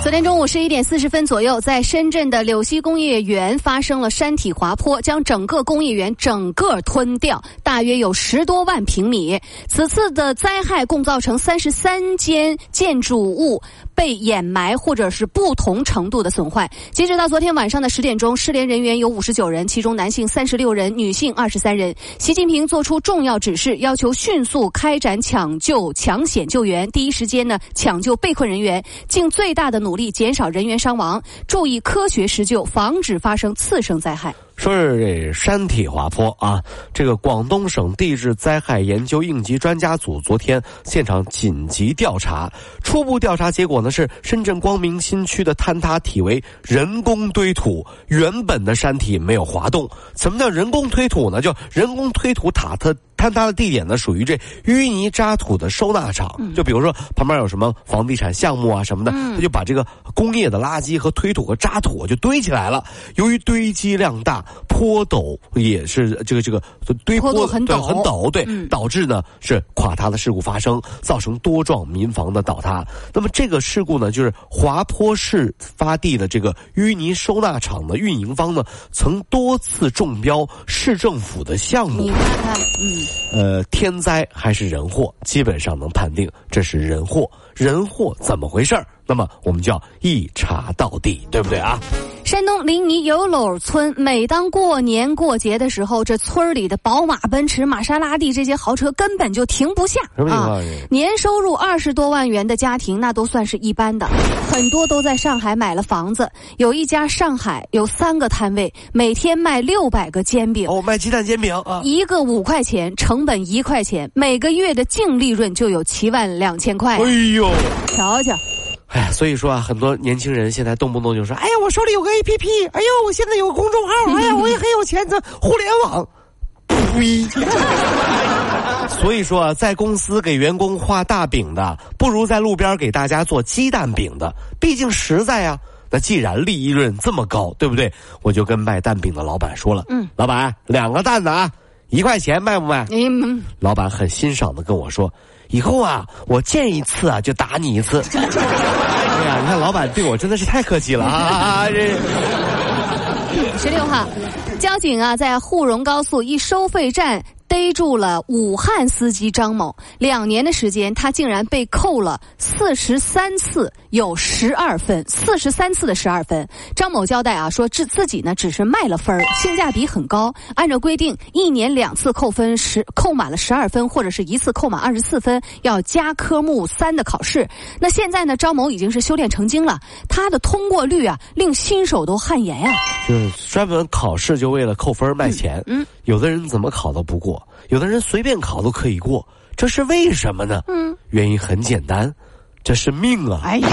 昨天中午十一点四十分左右，在深圳的柳溪工业园发生了山体滑坡，将整个工业园整个吞掉，大约有十多万平米。此次的灾害共造成三十三间建筑物被掩埋或者是不同程度的损坏。截止到昨天晚上的十点钟，失联人员有五十九人，其中男性三十六人，女性二十三人。习近平作出重要指示，要求迅速开展抢救抢险救援，第一时间呢抢救被困人员，尽最大的努力减少人员伤亡，注意科学施救，防止发生次生灾害。说是这山体滑坡啊，这个广东省地质灾害研究应急专家组昨天现场紧急调查，初步调查结果呢是深圳光明新区的坍塌体为人工堆土，原本的山体没有滑动。什么叫人工推土呢？就人工推土塔特。坍塌的地点呢，属于这淤泥渣土的收纳场。就比如说旁边有什么房地产项目啊什么的，他就把这个工业的垃圾和推土和渣土就堆起来了。由于堆积量大，坡陡也是这个这个堆坡很陡很陡，对，导致呢是垮塌的事故发生，造成多幢民房的倒塌。那么这个事故呢，就是滑坡式发地的这个淤泥收纳场的运营方呢，曾多次中标市政府的项目。你看看，嗯。呃，天灾还是人祸，基本上能判定这是人祸。人祸怎么回事儿？那么我们就要一查到底，对不对啊？山东临沂有篓村，每当过年过节的时候，这村里的宝马、奔驰、玛莎拉蒂这些豪车根本就停不下啊！年收入二十多万元的家庭，那都算是一般的，很多都在上海买了房子。有一家上海有三个摊位，每天卖六百个煎饼，哦，卖鸡蛋煎饼啊，一个五块钱，成本一块钱，每个月的净利润就有七万两千块。哎呦，瞧瞧。哎呀，所以说啊，很多年轻人现在动不动就说：“哎呀，我手里有个 A P P，哎呦，我现在有个公众号，哎呀，我也很有钱这互联网。”呸！所以说啊，在公司给员工画大饼的，不如在路边给大家做鸡蛋饼的，毕竟实在呀。那既然利润这么高，对不对？我就跟卖蛋饼的老板说了：“嗯，老板，两个蛋子啊，一块钱卖不卖？”嗯，老板很欣赏的跟我说。以后啊，我见一次啊就打你一次。哎呀，你看老板对我真的是太客气了啊！这十六号，交警啊在沪蓉高速一收费站。逮住了武汉司机张某，两年的时间，他竟然被扣了四十三次，有十二分，四十三次的十二分。张某交代啊，说自自己呢只是卖了分儿，性价比很高。按照规定，一年两次扣分十，扣满了十二分，或者是一次扣满二十四分，要加科目三的考试。那现在呢，张某已经是修炼成精了，他的通过率啊，令新手都汗颜呀。就是专门考试就为了扣分卖钱，嗯，有的人怎么考都不过。有的人随便考都可以过，这是为什么呢？嗯，原因很简单，这是命啊！哎呀，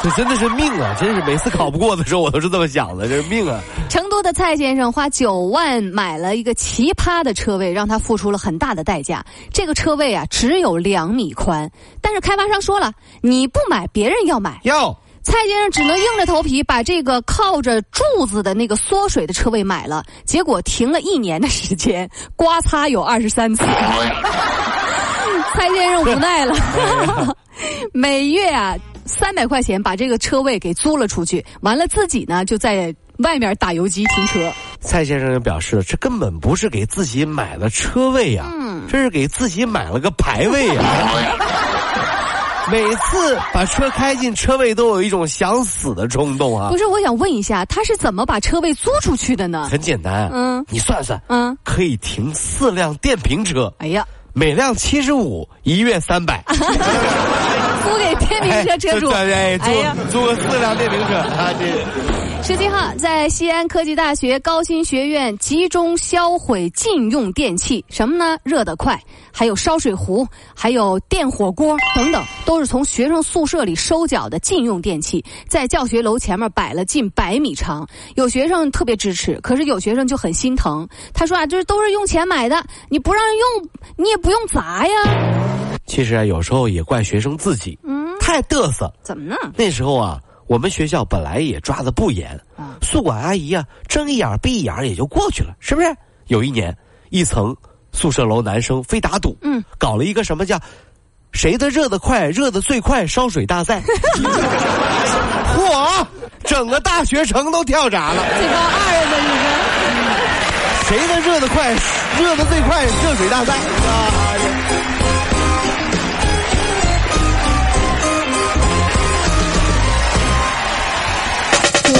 这真的是命啊！真是每次考不过的时候，我都是这么想的，这是命啊！成都的蔡先生花九万买了一个奇葩的车位，让他付出了很大的代价。这个车位啊，只有两米宽，但是开发商说了，你不买，别人要买。要。蔡先生只能硬着头皮把这个靠着柱子的那个缩水的车位买了，结果停了一年的时间，刮擦有二十三次。蔡先生无奈了，每月啊三百块钱把这个车位给租了出去，完了自己呢就在外面打游击停车。蔡先生就表示，这根本不是给自己买了车位呀，这是给自己买了个排位呀。每次把车开进车位，都有一种想死的冲动啊！不是，我想问一下，他是怎么把车位租出去的呢？很简单，嗯，你算算，嗯，可以停四辆电瓶车。哎呀，每辆七十五，一月三百，租给电瓶车车主。哎，租租个四辆电瓶车啊！这。十七号，在西安科技大学高新学院集中销毁禁用电器，什么呢？热得快，还有烧水壶，还有电火锅等等，都是从学生宿舍里收缴的禁用电器，在教学楼前面摆了近百米长。有学生特别支持，可是有学生就很心疼。他说啊，这都是用钱买的，你不让用，你也不用砸呀。其实啊，有时候也怪学生自己，嗯，太嘚瑟。怎么呢？那时候啊。我们学校本来也抓的不严，宿管阿姨啊睁一眼闭一眼也就过去了，是不是？有一年，一层宿舍楼男生非打赌，嗯，搞了一个什么叫“谁的热的快，热的最快”烧水大赛，嚯，整个大学城都跳闸了。这高二的你说，谁的热的快，热的最快，热水大赛。各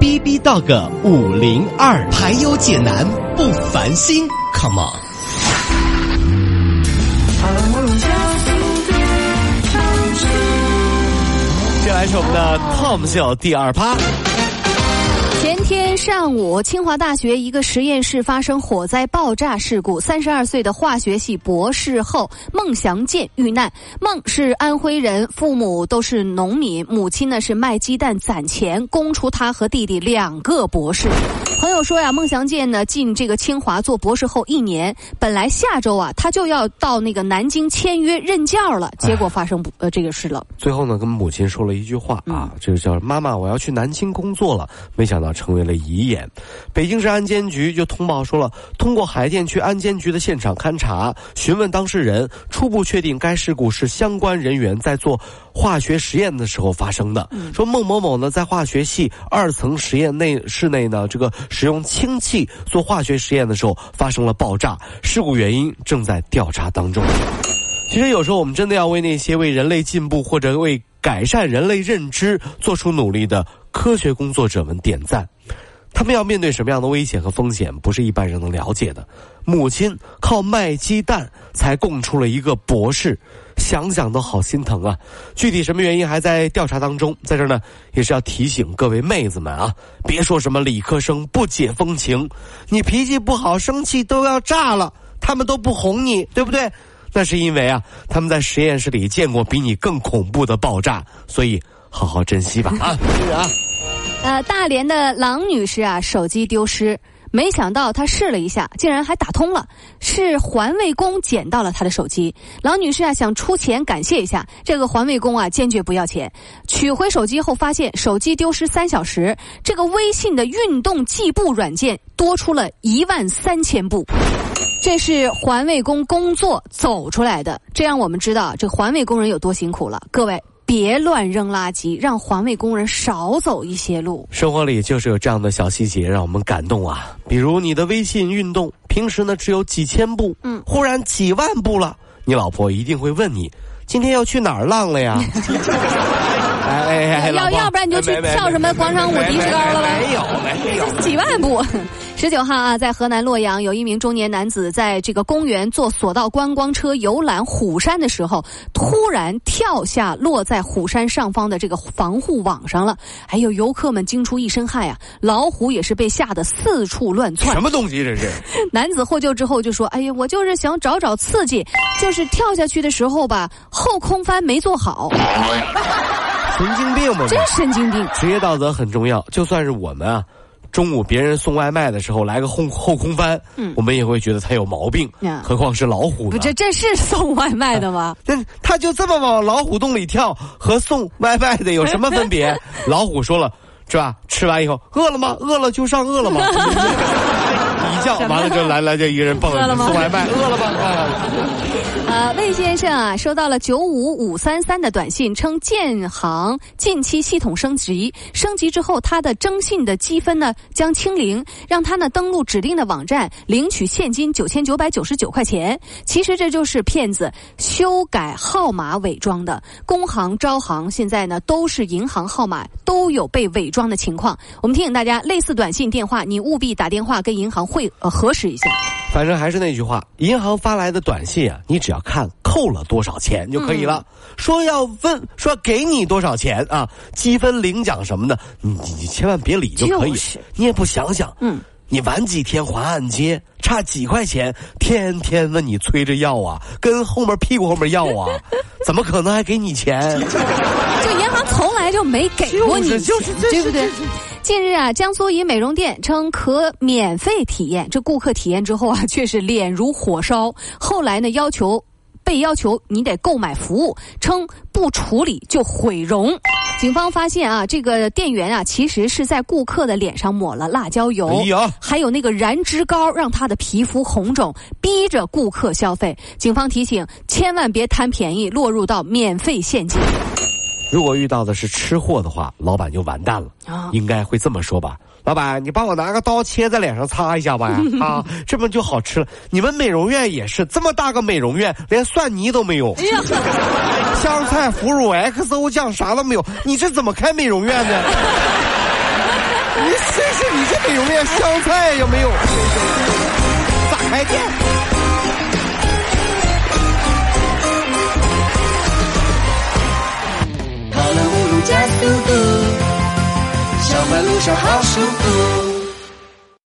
B B Dog 五零二排忧解难不烦心，Come on！接下来是我们的 Tom 秀第二趴。上午，清华大学一个实验室发生火灾爆炸事故，三十二岁的化学系博士后孟祥建遇难。孟是安徽人，父母都是农民，母亲呢是卖鸡蛋攒钱供出他和弟弟两个博士。朋友说呀，孟祥建呢进这个清华做博士后一年，本来下周啊他就要到那个南京签约任教了，结果发生呃这个事了。最后呢，跟母亲说了一句话啊，这个叫妈妈，我要去南京工作了。没想到成为了遗言。北京市安监局就通报说了，通过海淀区安监局的现场勘查，询问当事人，初步确定该事故是相关人员在做化学实验的时候发生的。说孟某某呢在化学系二层实验内室内呢这个。使用氢气做化学实验的时候发生了爆炸，事故原因正在调查当中。其实有时候我们真的要为那些为人类进步或者为改善人类认知做出努力的科学工作者们点赞。他们要面对什么样的危险和风险，不是一般人能了解的。母亲靠卖鸡蛋才供出了一个博士。想想都好心疼啊！具体什么原因还在调查当中，在这儿呢，也是要提醒各位妹子们啊，别说什么理科生不解风情，你脾气不好，生气都要炸了，他们都不哄你，对不对？那是因为啊，他们在实验室里见过比你更恐怖的爆炸，所以好好珍惜吧啊！是啊，呃，大连的郎女士啊，手机丢失。没想到她试了一下，竟然还打通了。是环卫工捡到了她的手机。郎女士啊，想出钱感谢一下这个环卫工啊，坚决不要钱。取回手机后，发现手机丢失三小时，这个微信的运动计步软件多出了一万三千步。这是环卫工工作走出来的，这让我们知道这环卫工人有多辛苦了。各位。别乱扔垃圾，让环卫工人少走一些路。生活里就是有这样的小细节，让我们感动啊！比如你的微信运动，平时呢只有几千步，嗯，忽然几万步了，你老婆一定会问你，今天要去哪儿浪了呀？哎，要要不然你就去跳什么广场舞、迪士高了呗？没有，没有，几万步。十九号啊，在河南洛阳，有一名中年男子在这个公园坐索道观光车游览虎山的时候，突然跳下落在虎山上方的这个防护网上了。哎呦，游客们惊出一身汗呀！老虎也是被吓得四处乱窜。什么东西这是？男子获救之后就说：“哎呀，我就是想找找刺激，就是跳下去的时候吧，后空翻没做好。”神经病吗？真神经病！职业道德很重要，就算是我们啊。中午别人送外卖的时候来个后后空翻，嗯，我们也会觉得他有毛病，何况是老虎呢？不，这这是送外卖的吗？那他就这么往老虎洞里跳，和送外卖的有什么分别？老虎说了，是吧？吃完以后饿了吗？饿了就上饿了吗？一叫，完了就来来，就一个人蹦送外卖，饿了吗？啊呃，魏先生啊，收到了九五五三三的短信，称建行近期系统升级，升级之后他的征信的积分呢将清零，让他呢登录指定的网站领取现金九千九百九十九块钱。其实这就是骗子修改号码伪装的，工行、招行现在呢都是银行号码都有被伪装的情况。我们提醒大家，类似短信、电话，你务必打电话跟银行会呃核实一下。反正还是那句话，银行发来的短信啊，你只要看扣了多少钱就可以了。说要问说给你多少钱啊，积分领奖什么的，你你你千万别理就可以。就是你也不想想，嗯。你晚几天还按揭，差几块钱，天天问你催着要啊，跟后面屁股后面要啊，怎么可能还给你钱？就银行从来就没给过你钱，就是就是对不对？近日啊，江苏一美容店称可免费体验，这顾客体验之后啊，却是脸如火烧。后来呢，要求被要求你得购买服务，称不处理就毁容。警方发现啊，这个店员啊，其实是在顾客的脸上抹了辣椒油，哎还有那个燃脂膏，让他的皮肤红肿，逼着顾客消费。警方提醒，千万别贪便宜，落入到免费陷阱。如果遇到的是吃货的话，老板就完蛋了。啊应该会这么说吧？老板，你帮我拿个刀切在脸上擦一下吧！啊，这不就好吃了？你们美容院也是这么大个美容院，连蒜泥都没有，哎，香菜、腐乳、XO 酱啥都没有，你这怎么开美容院呢？你试试你这美容院香菜有没有？咋开店？跑了五路加速度，上班路上好舒服。